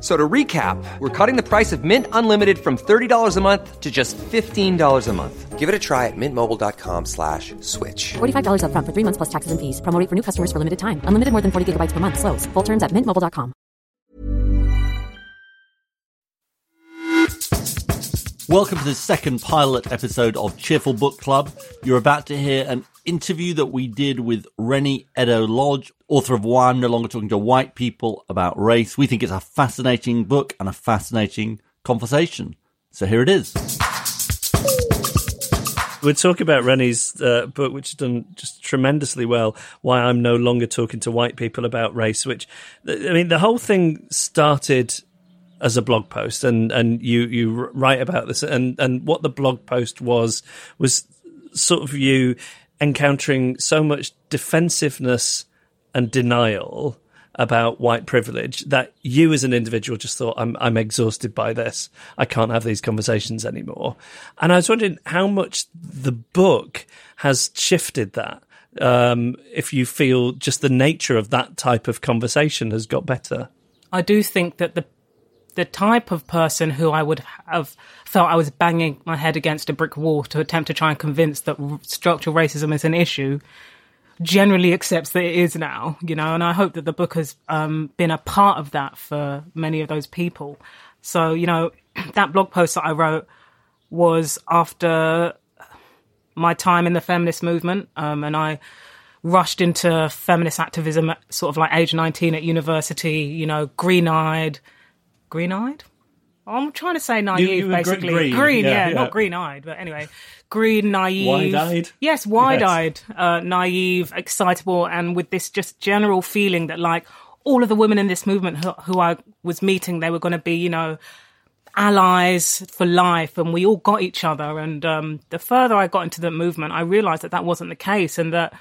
So to recap, we're cutting the price of Mint Unlimited from $30 a month to just $15 a month. Give it a try at mintmobile.com slash switch. $45 upfront for three months plus taxes and fees. Promo for new customers for limited time. Unlimited more than 40 gigabytes per month. Slows. Full terms at mintmobile.com. Welcome to the second pilot episode of Cheerful Book Club. You're about to hear an interview that we did with Rennie Edo Lodge, author of Why I'm No Longer Talking to White People About Race. We think it's a fascinating book and a fascinating conversation. So here it is. We're talking about Reni's uh, book, which has done just tremendously well. Why I'm no longer talking to white people about race. Which, I mean, the whole thing started as a blog post, and and you you write about this, and and what the blog post was was sort of you encountering so much defensiveness and denial about white privilege that you as an individual just thought I'm I'm exhausted by this. I can't have these conversations anymore. And I was wondering how much the book has shifted that. Um, if you feel just the nature of that type of conversation has got better. I do think that the the type of person who I would have felt I was banging my head against a brick wall to attempt to try and convince that structural racism is an issue generally accepts that it is now, you know, and I hope that the book has um, been a part of that for many of those people. So, you know, that blog post that I wrote was after my time in the feminist movement, um, and I rushed into feminist activism at sort of like age 19 at university, you know, green eyed green eyed. I'm trying to say naive, You- you basically. green, green, yeah, yeah, yeah. not green eyed, but anyway, green, naive, Wide-eyed? Yes, wide eyed, uh, naive, excitable, and with this just general feeling that like all of the women in this movement who, who I was meeting, they were going to be, you know, allies for life and we all got each other. And um, the further I got into the movement, I realized that that wasn't the case and that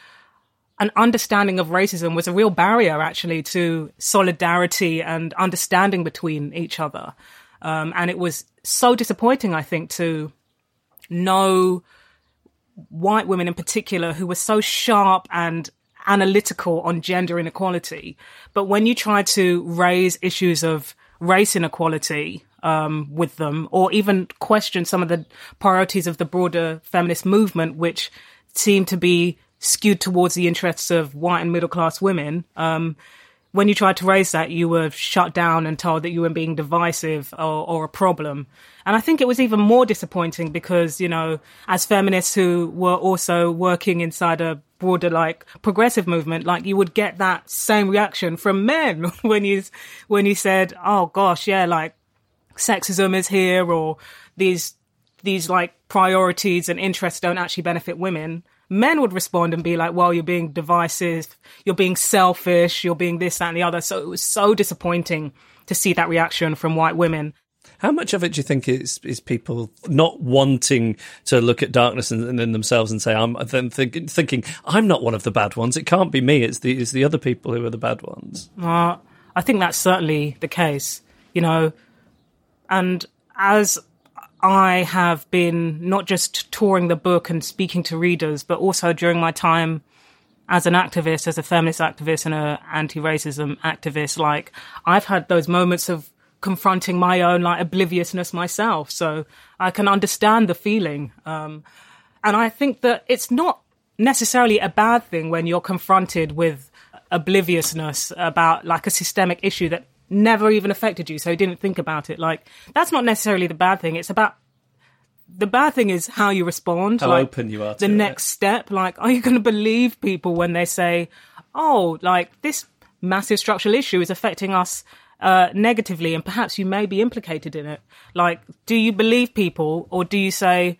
an understanding of racism was a real barrier actually to solidarity and understanding between each other. Um, and it was so disappointing, I think, to know white women in particular who were so sharp and analytical on gender inequality. But when you try to raise issues of race inequality um, with them, or even question some of the priorities of the broader feminist movement, which seem to be skewed towards the interests of white and middle class women, um, when you tried to raise that, you were shut down and told that you were being divisive or, or a problem. And I think it was even more disappointing because, you know, as feminists who were also working inside a broader, like, progressive movement, like, you would get that same reaction from men when you, when you said, oh gosh, yeah, like, sexism is here or these, these, like, priorities and interests don't actually benefit women men would respond and be like, well, you're being divisive, you're being selfish, you're being this, that, and the other. So it was so disappointing to see that reaction from white women. How much of it do you think is is people not wanting to look at darkness and in themselves and say, "I'm," then think, thinking, "I'm not one of the bad ones. It can't be me. It's the it's the other people who are the bad ones." Uh, I think that's certainly the case, you know. And as I have been not just touring the book and speaking to readers, but also during my time as an activist, as a feminist activist and a anti-racism activist, like I've had those moments of confronting my own like obliviousness myself. So I can understand the feeling. Um, and I think that it's not necessarily a bad thing when you're confronted with obliviousness about like a systemic issue that never even affected you. So you didn't think about it. Like that's not necessarily the bad thing. It's about the bad thing is how you respond. How like, open you are to The it. next step, like, are you going to believe people when they say, "Oh, like this massive structural issue is affecting us uh, negatively, and perhaps you may be implicated in it"? Like, do you believe people, or do you say?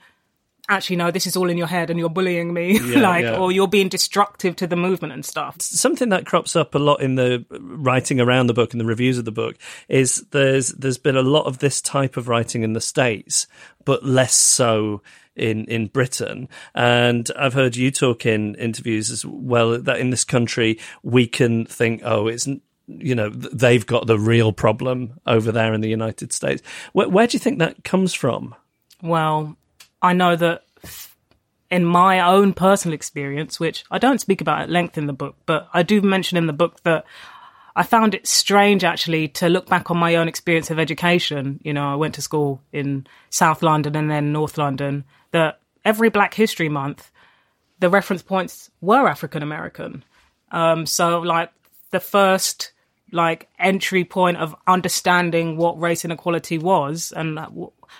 Actually, no. This is all in your head, and you're bullying me, Yeah, like, yeah. or you're being destructive to the movement and stuff. something that crops up a lot in the writing around the book and the reviews of the book is there's there's been a lot of this type of writing in the states but less so in in Britain and I've heard you talk in interviews as well that in this country we can think oh it's you know they've got the real problem over there in the United States where, where do you think that comes from Well, I know that in my own personal experience, which I don't speak about at length in the book, but I do mention in the book that I found it strange actually to look back on my own experience of education. You know, I went to school in South London and then North London, that every Black History Month, the reference points were African American. Um, so like the first like entry point of understanding what race inequality was and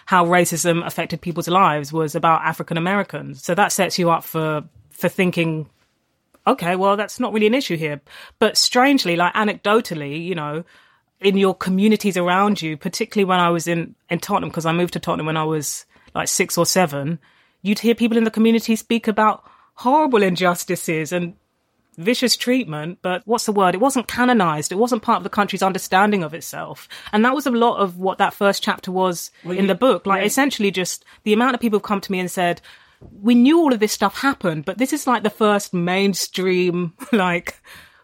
how racism affected people's lives was about African Americans. So that sets you up for for thinking, okay, well that's not really an issue here. But strangely, like anecdotally, you know, in your communities around you, particularly when I was in in Tottenham, because I moved to Tottenham when I was like six or seven, you'd hear people in the community speak about horrible injustices and vicious treatment, but what's the word? It wasn't canonized. It wasn't part of the country's understanding of itself. And that was a lot of what that first chapter was in the book. Like essentially just the amount of people have come to me and said, we knew all of this stuff happened, but this is like the first mainstream, like,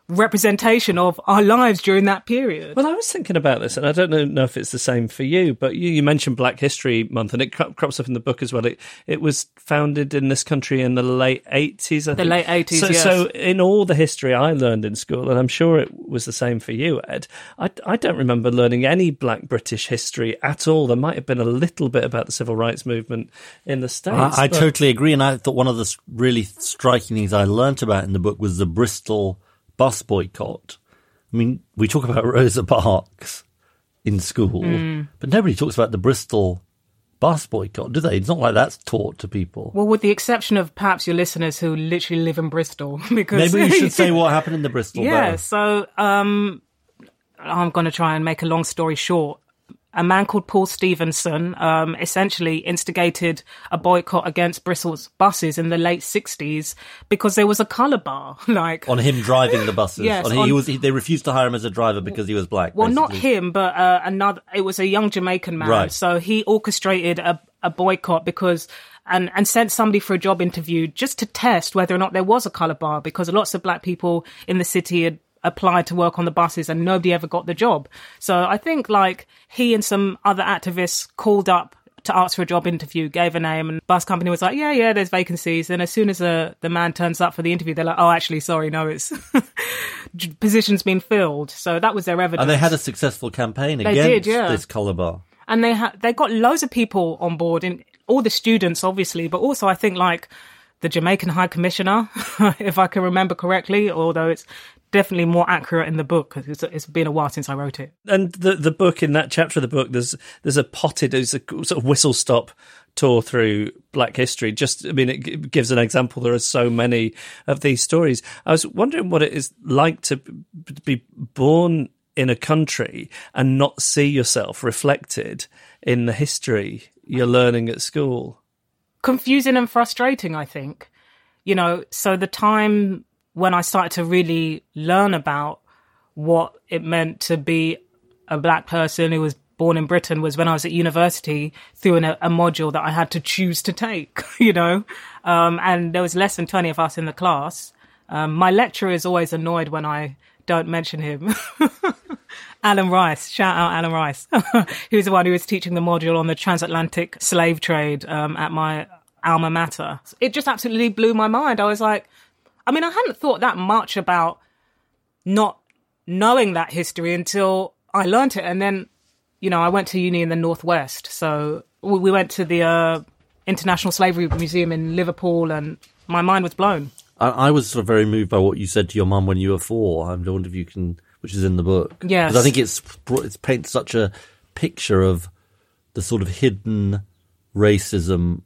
representation of our lives during that period. Well, I was thinking about this, and I don't know, know if it's the same for you, but you, you mentioned Black History Month, and it cro- crops up in the book as well. It, it was founded in this country in the late 80s, I The think. late 80s, So, yes. so, in all the history I learned in school, and I'm sure it was the same for you, Ed, I, I don't remember learning any Black British history at all. There might have been a little bit about the civil rights movement in the States. I, I but- totally agree, and I thought one of the really striking things I learnt about in the book was the Bristol bus boycott. I mean, we talk about Rosa Parks in school, but nobody talks about the Bristol bus boycott, do they? It's not like that's taught to people. Well, with the exception of perhaps your listeners who literally live in Bristol, because Maybe we should say what happened in the Bristol. Bus. Yeah, Borough. so um, I'm going to try and make a long story short. A man called Paul Stephenson um, essentially instigated a boycott against Bristol's buses in the late 60s because there was a colour bar. Like, on him driving the buses. Yes, on, he was. He, they refused to hire him as a driver because he was black. well, not him, but uh, another. It was a young Jamaican man. Right. So he orchestrated a, a boycott because. And, and sent somebody for a job interview just to test whether or not there was a colour bar because lots of black people in the city had applied to work on the buses and nobody ever got the job. So I think like he and some other activists called up to ask for a job interview, gave a name, and bus company was like, "Yeah, yeah, there's vacancies." And as soon as the the man turns up for the interview, they're like, "Oh, actually, sorry, no, it's position's been filled." So that was their evidence. And they had a successful campaign They against did, yeah. this colour bar. and they ha- they got loads of people on board, and all the students, obviously, but also I think like the Jamaican High Commissioner, if I can remember correctly, although it's definitely more accurate in the book because it's, it's been a while since I wrote it. and the the book in that chapter of the book there's there's a potted there's a sort of whistle stop tour through black history just i mean it gives an example there are so many of these stories i was wondering what it is like to b- be born in a country and not see yourself reflected in the history you're learning at school confusing and frustrating, I think. You know, so the time when I started to really learn about what it meant to be a black person who was born in Britain was when I was at university through an, a module that I had to choose to take, you know. Um, and there was less than 20 of us in the class. Um, my lecturer is always annoyed when I don't mention him. Alan Rice, shout out Alan Rice. he was the one who was teaching the module on the transatlantic slave trade um, at my alma mater. It just absolutely blew my mind. I was like, I mean, I hadn't thought that much about not knowing that history until I learnt it. And then, you know, I went to uni in the Northwest. So we we went to the uh, International Slavery Museum in Liverpool and my mind was blown. I, I was sort of very moved by what you said to your mum when you were four. I wonder if you can, which is in the book. Yes. 'Cause I think it's it's paints such a picture of the sort of hidden racism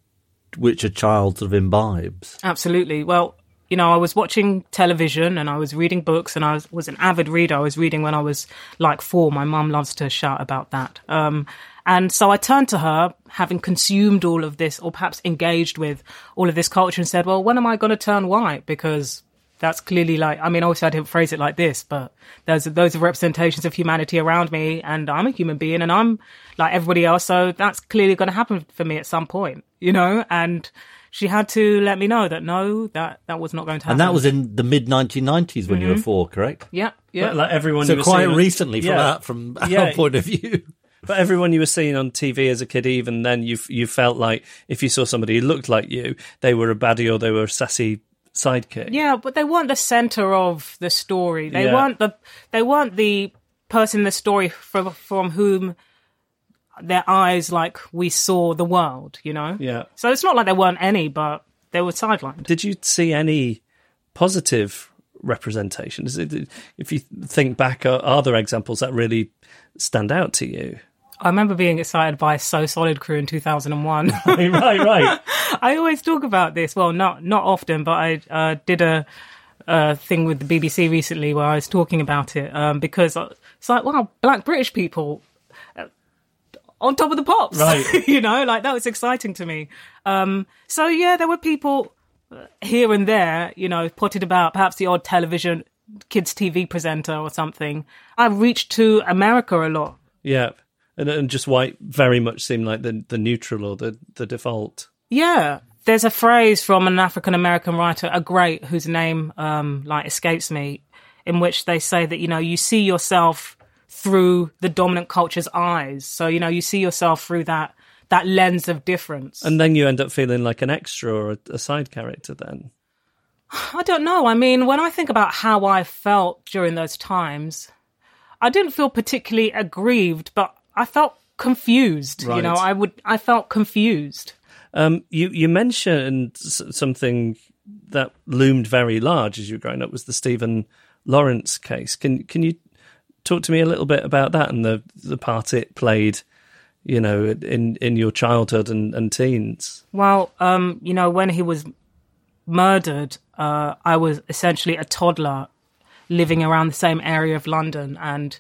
which a child sort of imbibes. Absolutely. Well, you know, I was watching television and I was reading books and I was, was an avid reader. I was reading when I was like four. My mum loves to shout about that. Um, and so I turned to her, having consumed all of this, or perhaps engaged with all of this culture, and said, Well, when am I going to turn white? Because that's clearly like, I mean, obviously I didn't phrase it like this, but there's, those are representations of humanity around me, and I'm a human being and I'm like everybody else. So that's clearly going to happen for me at some point, you know? And she had to let me know that no, that, that was not going to happen. And that was in the mid 1990s when you were mm-hmm. four, correct? yeah, yeah. Like, like everyone you So were quite seeing on- recently from that, our, from our point of view. But everyone you were seeing on TV as a kid, even then, you you felt like if you saw somebody who looked like you, they were a baddie or they were a sassy sidekick. Yeah, but they weren't the center of the story. They Yeah. weren't the they weren't the person in the story from from whom their eyes like we saw the world. You know. Yeah. So it's not like there weren't any, but they were sidelined. Did you see any positive representation? Is it, if you think back, are, are there examples that really stand out to you? I remember being excited by So Solid Crew in two thousand and one. right, right. I always talk about this. Well, not not often, but I uh, did a, a thing with the BBC recently where I was talking about it um, because it's like, wow, black British people uh, on top of the pops, Right. you know, like that was exciting to me. Um, so yeah, there were people here and there, you know, potted about, perhaps the odd television kids TV presenter or something. I reached to America a lot. Yeah. And, and just white very much seemed like the, the neutral or the, the default. Yeah. There's a phrase from an African American writer, a great, whose name um, like escapes me, in which they say that you know you see yourself through the dominant culture's eyes. So you know you see yourself through that that lens of difference. And then you end up feeling like an extra or a, a side character then. I don't know. I mean, when I think about how I felt during those times, I didn't feel particularly aggrieved, but I felt confused. You know, I would I felt confused. Um, you you mentioned s- something that loomed very large as you were growing up was the Stephen Lawrence case. Can can you talk to me a little bit about that and the the part it played, you know, in in your childhood and, and teens? Well, um, you know, when he was murdered, uh, I was essentially a toddler living around the same area of London. And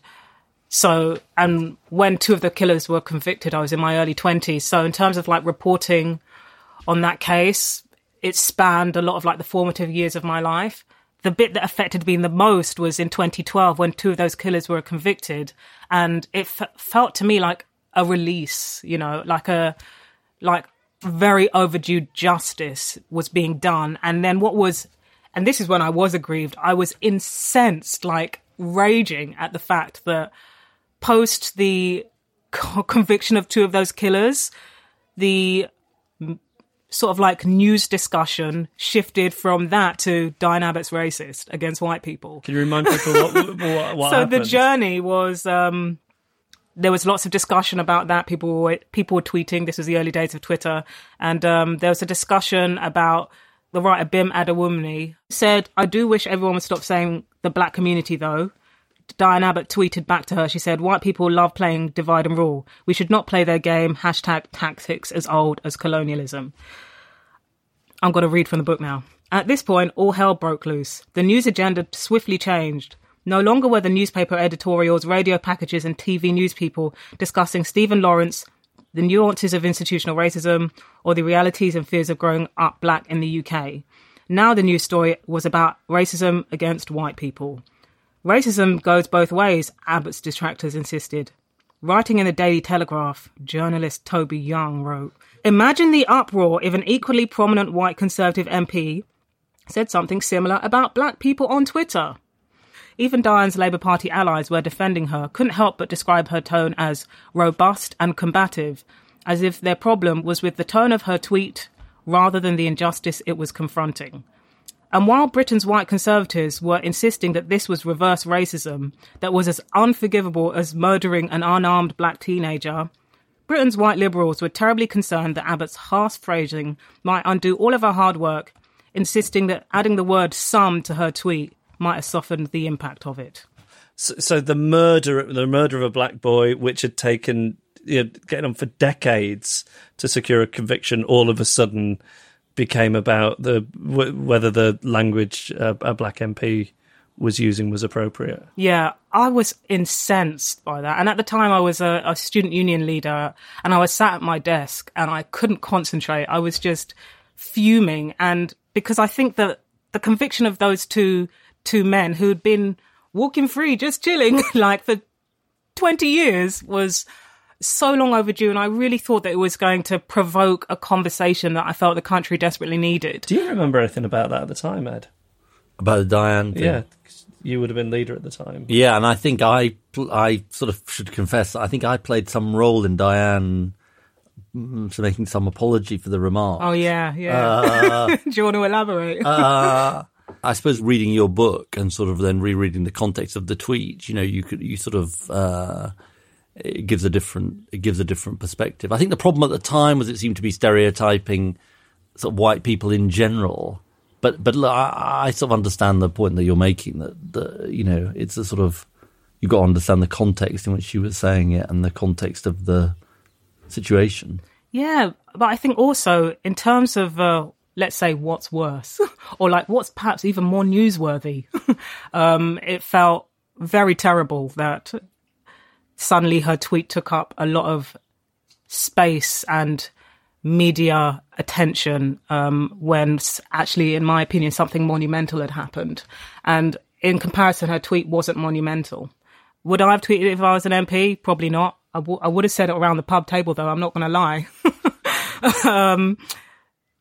so, and when two of the killers were convicted, I was in my early 20s. So, in terms of like reporting on that case, it spanned a lot of like the formative years of my life. The bit that affected me the most was in 2012 when two of those killers were convicted. And it f- felt to me like a release, you know, like a, like very overdue justice was being done. And then what was, and this is when I was aggrieved, I was incensed, like raging at the fact that post the co- conviction of two of those killers, the sort of like news discussion shifted from that to Diane Abbott's racist against white people. Can you remind people what what, what so happened? the journey was um there was lots of discussion about that. People were people were tweeting. This was the early days of twitter. And um there was a discussion about the writer Bim Adewunmi said i do wish everyone would stop saying the black community though Diane Abbott tweeted back to her. She said, "White people love playing divide and rule. We should not play their game. Hashtag tactics as old as colonialism." I'm going to read from the book now. At this point, all hell broke loose. The news agenda swiftly changed. No longer were the newspaper editorials, radio packages, and TV news people discussing Stephen Lawrence, the nuances of institutional racism, or the realities and fears of growing up black in the UK. Now the news story was about racism against white people. Racism goes both ways, Abbott's detractors insisted. Writing in the Daily Telegraph, journalist Toby Young wrote Imagine the uproar if an equally prominent white conservative MP said something similar about black people on Twitter. Even Diane's Labour Party allies were defending her, couldn't help but describe her tone as robust and combative, as if their problem was with the tone of her tweet rather than the injustice it was confronting. And while Britain's white conservatives were insisting that this was reverse racism that was as unforgivable as murdering an unarmed black teenager, Britain's white liberals were terribly concerned that Abbott's harsh phrasing might undo all of her hard work, insisting that adding the word some to her tweet might have softened the impact of it. So, so the murder, the murder of a black boy, which had taken you know, getting on for decades to secure a conviction, all of a sudden became about the w- whether the language a black MP was using was appropriate. Yeah, I was incensed by that. And at the time, I was a, a, student union leader and I was sat at my desk and I couldn't concentrate. I was just fuming. And because I think that the conviction of those two, two men who'd been walking free, just chilling like for 20 years was so long overdue, and I really thought that it was going to provoke a conversation that I felt the country desperately needed. Do you remember anything about that at the time, Ed? About the Diane thing? Yeah, you would have been leader at the time. Yeah, and I think I, I sort of should confess, I think I played some role in Diane mm, so making some apology for the remark. Oh yeah, yeah. Uh, Do you want to elaborate? uh, I suppose reading your book and sort of then rereading the context of the tweet, you know, you could you sort of uh, it gives a different it gives a different perspective. I think the problem at the time was it seemed to be stereotyping sort of white people in general. But but look, I, I sort of understand the point that you're making that the you know it's a sort of you've got to understand the context in which she was saying it and the context of the situation. Yeah, but I think also in terms of uh, let's say what's worse or like what's perhaps even more newsworthy, um, it felt very terrible that suddenly her tweet took up a lot of space and media attention um, when actually, in my opinion, something monumental had happened. And in comparison, her tweet wasn't monumental. Would I have tweeted if I was an MP? Probably not. I, w- I would have said it around the pub table, though. I'm not going to lie. um,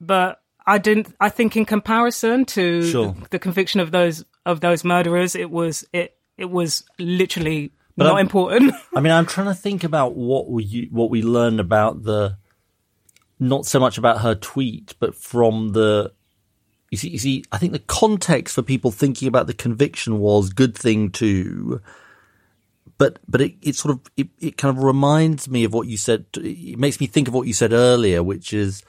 but I didn't. I think in comparison to sure. the, the, conviction of those of those murderers, it was it it was literally but not I'm, important. I mean, I'm trying to think about what we what we learned about the not so much about her tweet, but from the you see, you see, I think the context for people thinking about the conviction was good thing too. But but it, it sort of it, it kind of reminds me of what you said. It makes me think of what you said earlier, which is,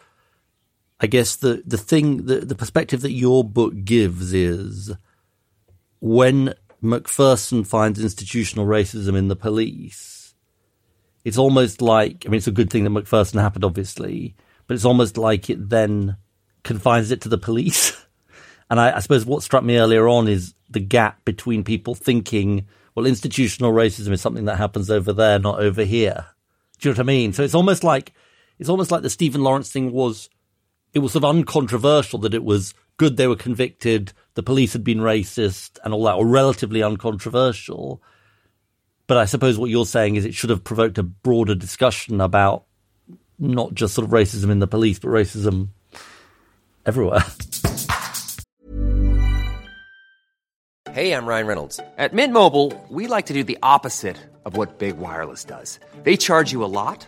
I guess the the thing the the perspective that your book gives is when Macpherson finds institutional racism in the police, it's almost like, I mean, it's a good thing that Macpherson happened, obviously, but it's almost like it then confines it to the police. and I, I suppose what struck me earlier on is the gap between people thinking, well, institutional racism is something that happens over there, not over here. Do you know what I mean? So it's almost like, it's almost like the Stephen Lawrence thing was, it was sort of uncontroversial that it was good they were convicted, the police had been racist and all that, or relatively uncontroversial. But I suppose what you're saying is it should have provoked a broader discussion about not just sort of racism in the police, but racism everywhere. Hey, I'm Ryan Reynolds. At Mint Mobile, we like to do the opposite of what Big Wireless does. They charge you a lot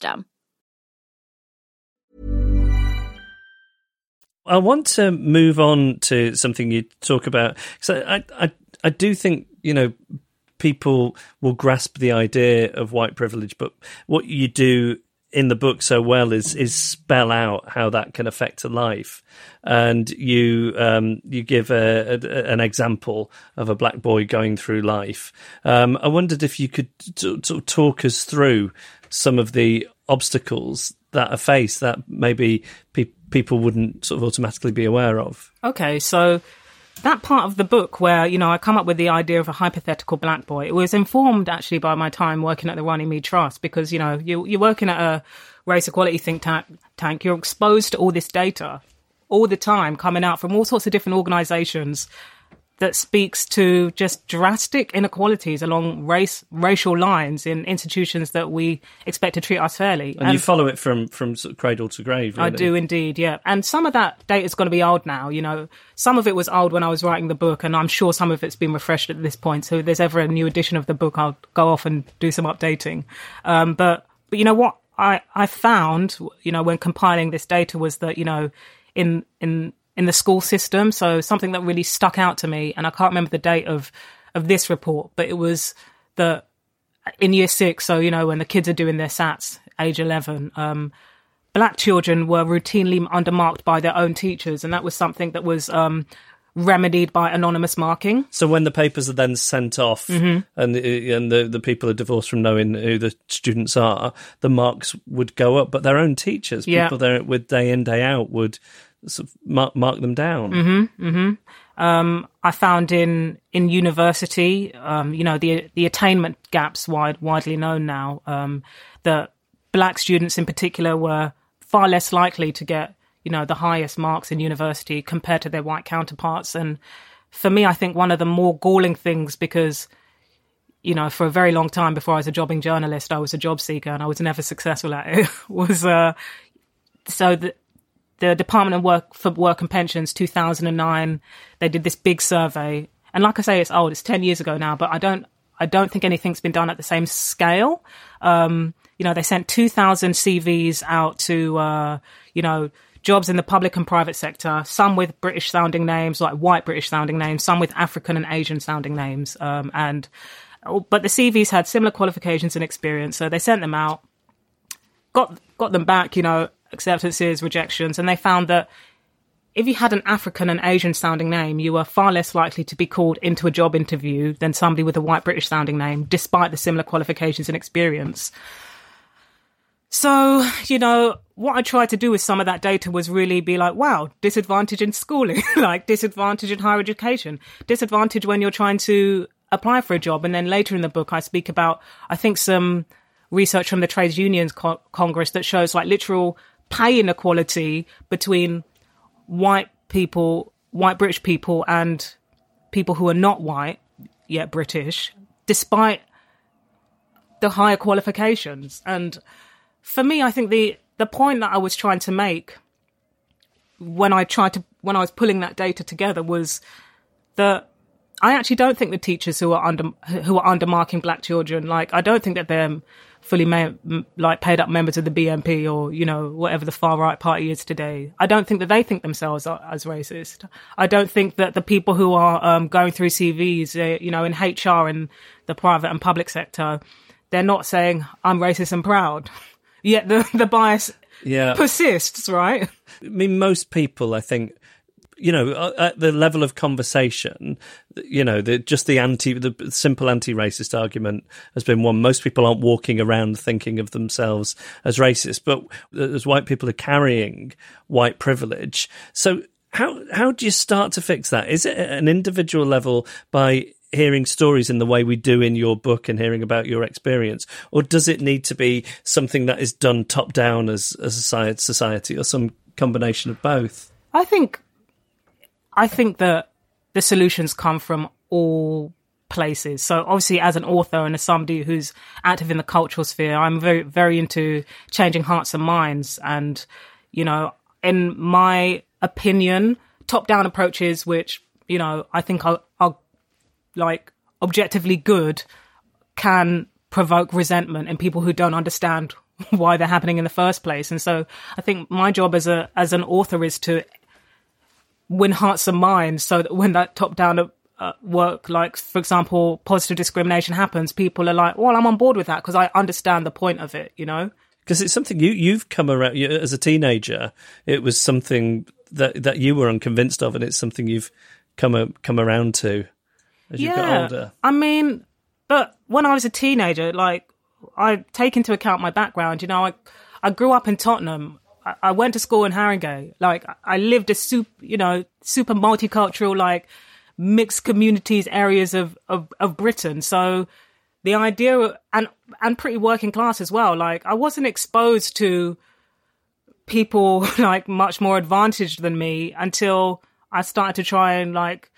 I want to move on to something you talk about. So I, I, I do think you know people will grasp the idea of white privilege, but what you do in the book so well is is spell out how that can affect a life, and you um, you give a, a, an example of a black boy going through life. Um, I wondered if you could t- talk us through some of the obstacles that are faced that maybe pe- people wouldn't sort of automatically be aware of. Okay, so that part of the book where you know I come up with the idea of a hypothetical black boy, it was informed actually by my time working at the Runnymede Trust because you know you, you're working at a race equality think tank, tank, you're exposed to all this data all the time coming out from all sorts of different organisations that speaks to just drastic inequalities along race racial lines in institutions that we expect to treat us fairly. And, and you follow it from from sort of cradle to grave. Really. I do indeed, yeah. And some of that data is going to be old now. You know, some of it was old when I was writing the book, and I'm sure some of it's been refreshed at this point. So if there's ever a new edition of the book, I'll go off and do some updating. Um, but but you know what I I found, you know, when compiling this data was that you know in in in the school system. So something that really stuck out to me, and I can't remember the date of of this report, but it was that in year six, so you know when the kids are doing their SATs, age eleven, um, black children were routinely undermarked by their own teachers, and that was something that was um, remedied by anonymous marking. So when the papers are then sent off, mm-hmm. and and the the people are divorced from knowing who the students are, the marks would go up, but their own teachers, Yeah. people there with day in day out, would sort of mark, mark them down. Mm-hmm, mm-hmm. Um, I found in in university, um, you know, the the attainment gaps wide widely known now. Um, that black students in particular were far less likely to get, you know, the highest marks in university compared to their white counterparts. And for me, I think one of the more galling things because you know, for a very long time before I was a jobbing journalist, I was a job seeker and I was never successful at it. was uh, so the the Department of Work for Work and Pensions, 2009, they did this big survey, and like I say, it's old, it's 10 years ago now, but I don't, I don't think anything's been done at the same scale. Um, you know, they sent 2,000 CVs out to, uh, you know, jobs in the public and private sector, some with British sounding names, like white British sounding names, some with African and Asian sounding names. Um, and, but the CVs had similar qualifications and experience. So they sent them out, got, got them back, you know, acceptances, rejections, and they found that if you had an African and Asian sounding name, you were far less likely to be called into a job interview than somebody with a white British sounding name, despite the similar qualifications and experience. So, you know, what I tried to do with some of that data was really be like, wow, disadvantage in schooling, like disadvantage in higher education, disadvantage when you're trying to apply for a job. And then later in the book, I speak about, I think, some research from the Trades Unions Co- Congress that shows like literal pay inequality between white people, white British people, and people who are not white yet British, despite the higher qualifications. And for me, I think the the point that I was trying to make when I tried to when I was pulling that data together was that I actually don't think the teachers who are under who are undermarking black children like I don't think that they're fully ma- like paid up members of the BNP or you know whatever the far right party is today. I don't think that they think themselves as racist. I don't think that the people who are um, going through CVs, uh, you know, in HR and the private and public sector, they're not saying I'm racist and proud. Yet the the bias Yeah. persists, right? I mean, most people, I think, you know, uh, at the level of conversation, you know, the, just the anti, the simple anti-racist argument has been one. Most people aren't walking around thinking of themselves as racist, but as white people are carrying white privilege. So how how do you start to fix that? Is it at an individual level by hearing stories in the way we do in your book and hearing about your experience, or does it need to be something that is done top down as as a society, or some combination of both? I think, I think that the solutions come from all places. So obviously, as an author and as somebody who's active in the cultural sphere, I'm very very into changing hearts and minds, and you know, in my opinion, top down approaches, which, you know, I think are, are like objectively good, can provoke resentment in people who don't understand why they're happening in the first place. And so I think my job as a, as an author is to win hearts and minds so that when that top down uh, work, like for example, positive discrimination happens, people are like, well, I'm on board with that because I understand the point of it, you know? Because it's something you, you've come around you, as a teenager. It was something that that you were unconvinced of, and it's something you've come a, come around to as yeah, you got older. I mean, but when I was a teenager, like I take into account my background. You know, I I grew up in Tottenham. I, went to school in Harringay. Like I lived a super, you know, super multicultural, like mixed communities areas of, of, of Britain. So the idea and and pretty working class as well. Like I wasn't exposed to people like much more advantaged than me until I started to try and like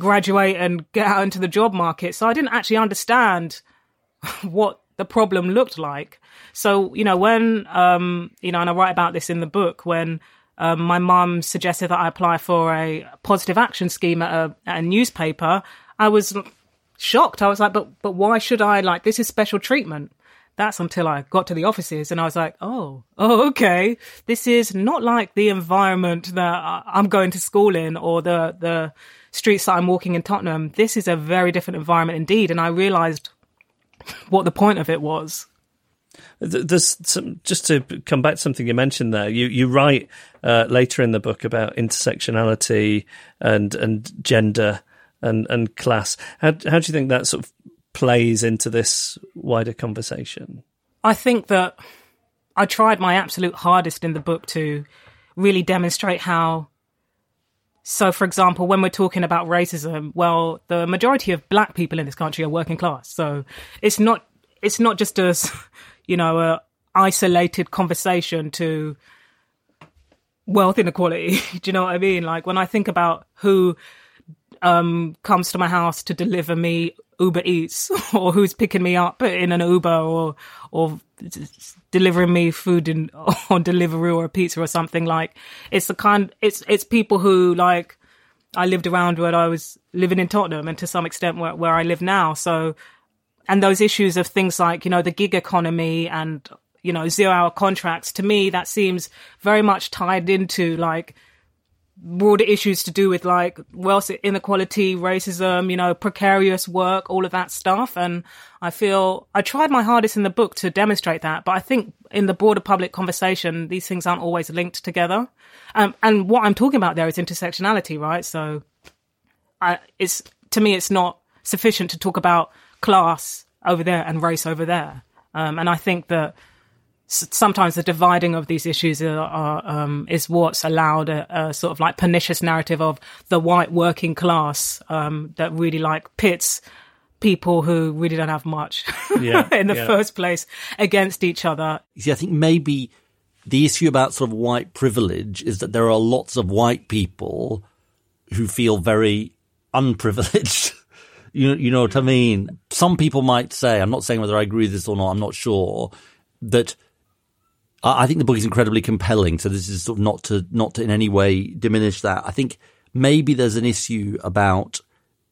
graduate and get out into the job market. So I didn't actually understand what the problem looked like. So, you know, when, um, you know, and I write about this in the book, when um, my mum suggested that I apply for a positive action scheme at a, at a newspaper, I was shocked. I was like, but, but why should I, like, this is special treatment that's until I got to the offices and I was like, oh, oh, okay. This is not like the environment that I'm going to school in or the, the streets that I'm walking in Tottenham. This is a very different environment indeed. And I realized what the point of it was. There's some, just to come back to something you mentioned there. You you write uh, later in the book about intersectionality and and gender and and class. How how do you think that sort of plays into this wider conversation? I think that I tried my absolute hardest in the book to really demonstrate how. So, for example, when we're talking about racism, well, the majority of black people in this country are working class. So it's not it's not just a you know a isolated conversation to wealth inequality. Do you know what I mean? Like when I think about who um, comes to my house to deliver me Uber Eats or who's picking me up in an Uber or or delivering me food in on Deliveroo or a pizza or something like it's the kind it's it's people who like I lived around when I was living in Tottenham and to some extent where, where I live now. So and those issues of things like you know the gig economy and you know zero hour contracts to me that seems very much tied into like broader issues to do with like wealth inequality, racism, you know, precarious work, all of that stuff. And I feel I tried my hardest in the book to demonstrate that, but I think in the broader public conversation, these things aren't always linked together. Um, and what I'm talking about there is intersectionality, right? So I, it's, to me, it's not sufficient to talk about class over there and race over there. Um, and I think that sometimes the dividing of these issues are, are, um, is what's allowed a, a, sort of like pernicious narrative of the white working class um, that really like pits people who really don't have much yeah, in the yeah. first place against each other. See, I think maybe the issue about sort of white privilege is that there are lots of white people who feel very unprivileged. you, you know what I mean? Some people might say, I'm not saying whether I agree with this or not, I'm not sure, that I think the book is incredibly compelling. So this is sort of not to not to in any way diminish that. I think maybe there's an issue about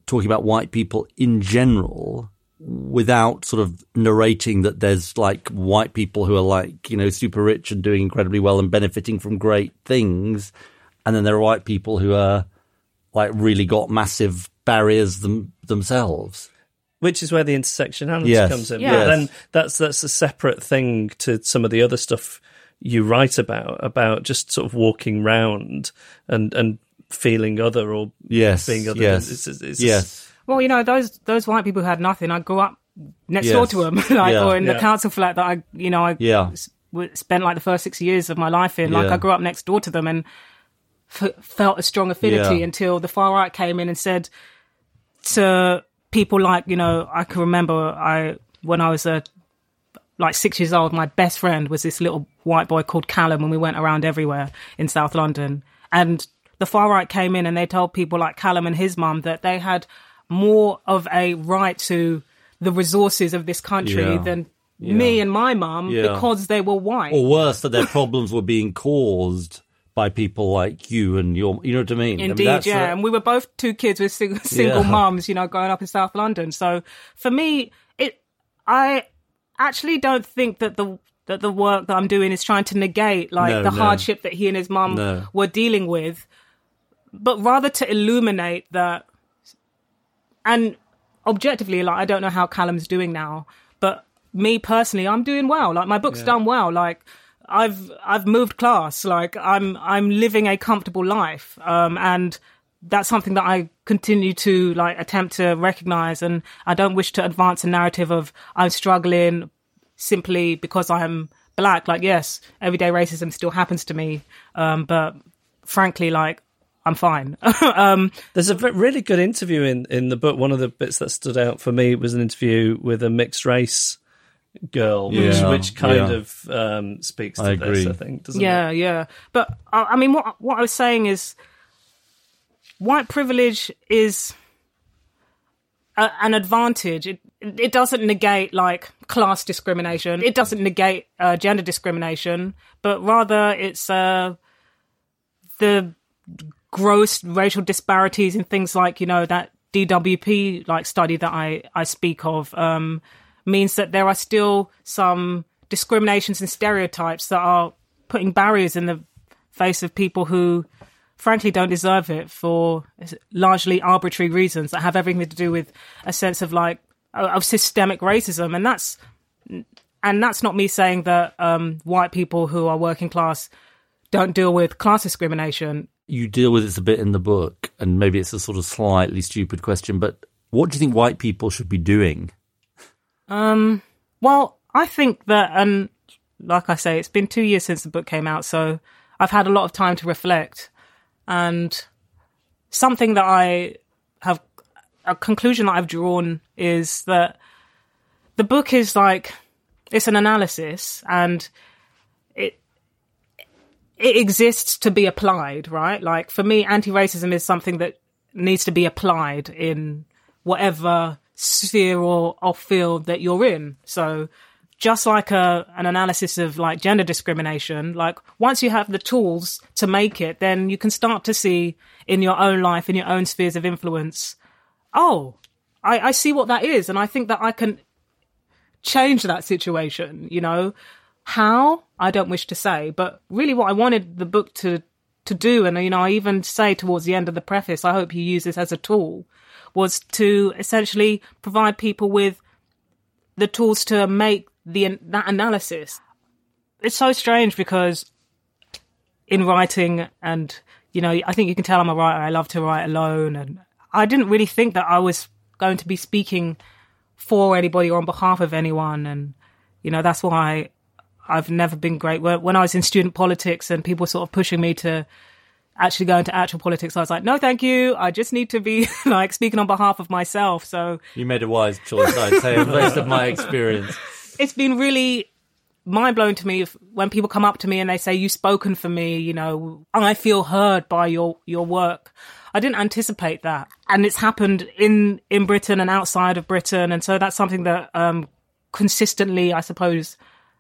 talking about white people in general without sort of narrating that there's like white people who are like you know super rich and doing incredibly well and benefiting from great things, and then there are white people who are like really got massive barriers them, themselves which is where the intersectionality yes. comes in. Yeah. But then that's that's a separate thing to some of the other stuff you write about about just sort of walking round and and feeling other or Yes, being other. yes, It's, it's, it's yes. Well, you know, those those white people who had nothing. I grew up next Yes. door to them, like, Yeah. or in the council flat that I, you know, I Yeah. spent like the first six years of my life in. Like, Yeah. I grew up next door to them and f- felt a strong affinity Yeah. until the far right came in and said to people like, you know, I can remember I when I was a like six years old, my best friend was this little white boy called Callum, and we went around everywhere in South London. And the far right came in and they told people like Callum and his mum that they had more of a right to the resources of this country Yeah. than me and my mum Yeah. because they were white. Or worse, that their problems were being caused by people like you and your. You know what I mean? I mean, Indeed, yeah. a- and we were both two kids with single, single Yeah. mums, you know, growing up in South London. So for me, it, I actually don't think that the that the work that I'm doing is trying to negate like No, the no. hardship that he and his mum No. were dealing with, but rather to illuminate that. And objectively, like I don't know how Callum's doing now, but me personally, I'm doing well. Like my book's done well. Like I've I've moved class. Like I'm I'm living a comfortable life. Um, and that's something that I continue to like attempt to recognize. And I don't wish to advance a narrative of I'm struggling simply because I'm black. Like yes, everyday racism still happens to me. Um, but frankly, like I'm fine. um, There's a really good interview in, in the book. One of the bits that stood out for me was an interview with a mixed race girl, which, Yeah, which kind yeah. of um, speaks to I this, agree. I think, doesn't yeah, it? yeah. Yeah. But I, I mean, what what I was saying is, white privilege is a, an advantage. It it doesn't negate like class discrimination. It doesn't negate uh, gender discrimination, but rather it's uh, the gross racial disparities in things like you know that DWP like study that I I speak of um, means that there are still some discriminations and stereotypes that are putting barriers in the face of people who frankly don't deserve it for largely arbitrary reasons that have everything to do with a sense of like of systemic racism and that's and that's not me saying that um, white people who are working class don't deal with class discrimination you deal with this a bit in the book, and maybe it's a sort of slightly stupid question, but what do you think white people should be doing? Um, well, I think that, and like I say, it's been two years since the book came out, so I've had a lot of time to reflect. And something that I have, a conclusion that I've drawn is that the book is like, it's an analysis and it, it exists to be applied, right? Like for me, anti-racism is something that needs to be applied in whatever sphere or, or field that you're in. So just like a, an analysis of like gender discrimination, like once you have the tools to make it, then you can start to see in your own life, in your own spheres of influence, oh, I, I see what that is. And I think that I can change that situation, you know? How? I don't wish to say, but really what I wanted the book to to do, and you know, I even say towards the end of the preface, I hope you use this as a tool, was to essentially provide people with the tools to make the that analysis. It's so strange because in writing and you know, I think you can tell I'm a writer. I love to write alone and I didn't really think that I was going to be speaking for anybody or on behalf of anyone and you know, that's why I've never been great. When I was in student politics and people were sort of pushing me to actually go into actual politics, I was like, no, thank you. I just need to be like speaking on behalf of myself. So You made a wise choice, I'd say, based on my experience. it's been really mind blowing to me if, when people come up to me and they say, "You've spoken for me," you know, I feel heard by your your work. I didn't anticipate that, and it's happened in in Britain and outside of Britain, and so that's something that um, consistently, I suppose,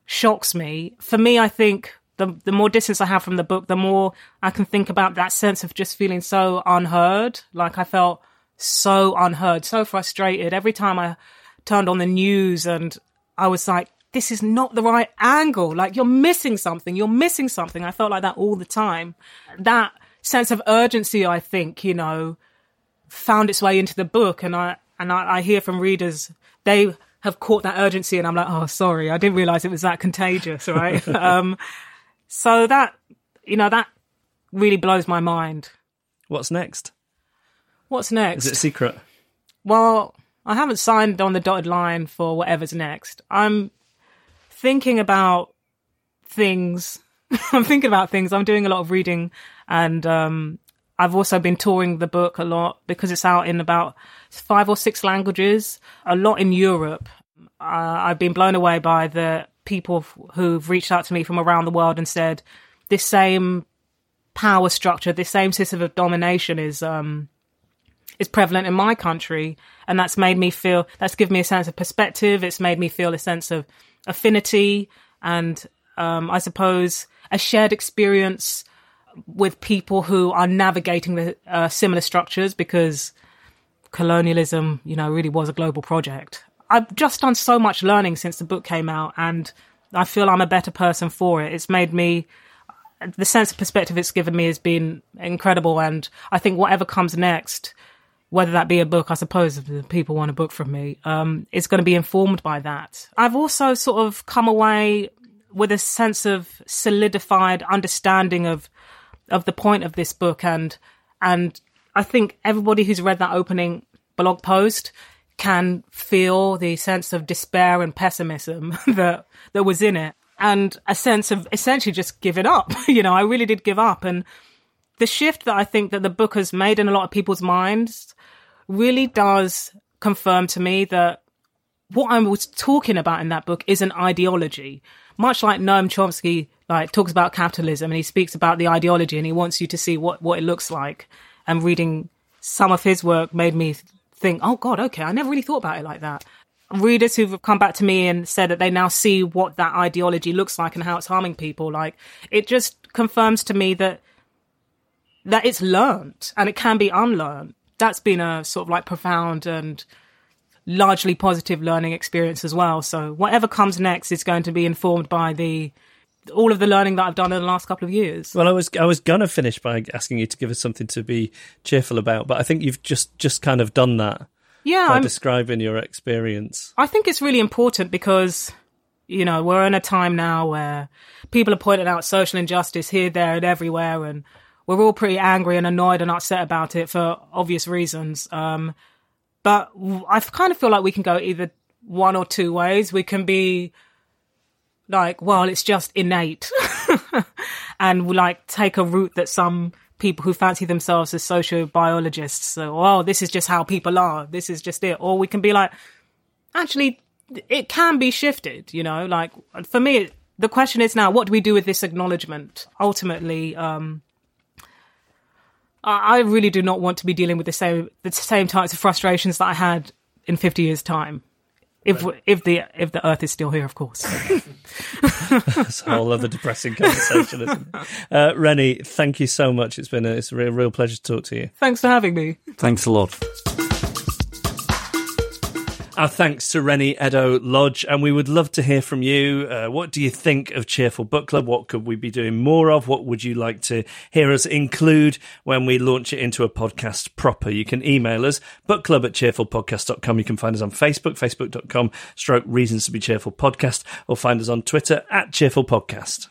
shocks me. For me, I think the the more distance I have from the book, the more I can think about that sense of just feeling so unheard. Like I felt so unheard, so frustrated every time I turned on the news and I was like, this is not the right angle. Like you're missing something. You're missing something. I felt like that all the time. That sense of urgency, I think, you know, found its way into the book. And I, and I, I hear from readers, they have caught that urgency and I'm like, oh, sorry. I didn't realize it was that contagious. Right. um, so that, you know, that really blows my mind. What's next? What's next? Is it a secret? Well, I haven't signed on the dotted line for whatever's next. I'm thinking about things. I'm thinking about things. I'm doing a lot of reading, and um, I've also been touring the book a lot because it's out in about five or six languages, a lot in Europe. Uh, I've been blown away by the people who've reached out to me from around the world and said this same power structure, this same system of domination is um, is prevalent in my country, and that's made me feel that's given me a sense of perspective. It's made me feel a sense of affinity and um, I suppose a shared experience with people who are navigating the uh, similar structures because colonialism, you know, really was a global project. I've just done so much learning since the book came out, and I feel I'm a better person for it. It's made me the sense of perspective it's given me has been incredible, and I think whatever comes next, whether that be a book, I suppose if people want a book from me, um, it's going to be informed by that. I've also sort of come away with a sense of solidified understanding of of the point of this book, and and I think everybody who's read that opening blog post can feel the sense of despair and pessimism that that was in it and a sense of essentially just giving up. You know i really did give up. And the shift that i think that the book has made in a lot of people's minds really does confirm to me that what i was talking about in that book is an ideology. Much like noam chomsky like talks about capitalism and he speaks about the ideology and he wants you to see what what it looks like. And reading some of his work made me think, oh God, okay, I never really thought about it like that. Readers who've come back to me and said that they now see what that ideology looks like and how it's harming people, like it just confirms to me that that it's learned and it can be unlearned. That's been a sort of like profound and largely positive learning experience as well. So whatever comes next is going to be informed by the all of the learning that I've done in the last couple of years. Well, I was I was gonna finish by asking you to give us something to be cheerful about, but I think you've just just kind of done that. Yeah, by I'm, describing your experience. I think it's really important because you know we're in a time now where people are pointing out social injustice here, there, and everywhere, and we're all pretty angry and annoyed and upset about it for obvious reasons. Um, but I kind of feel like we can go either one or two ways. We can be like, well, it's just innate. and we like take a route that some people who fancy themselves as sociobiologists, so, oh, this is just how people are. This is just it. Or we can be like, actually, it can be shifted, you know, like for me, the question is now, what do we do with this acknowledgement? Ultimately, um, I really do not want to be dealing with the same the same types of frustrations that I had in 50 years' time if right. if the if the Earth is still here, of course. That's a whole other depressing conversation, isn't it? Uh, Reni, thank you so much. It's been a, it's a real, real pleasure to talk to you. Thanks for having me. Thanks a lot. Our thanks to Reni Eddo-Lodge, and we would love to hear from you. Uh, what do you think of Cheerful Book Club? What could we be doing more of? What would you like to hear us include when we launch it into a podcast proper? You can email us, bookclub at cheerfulpodcast.com. You can find us on Facebook, facebook.com, stroke reasons to be cheerful podcast, or find us on Twitter at cheerful podcast.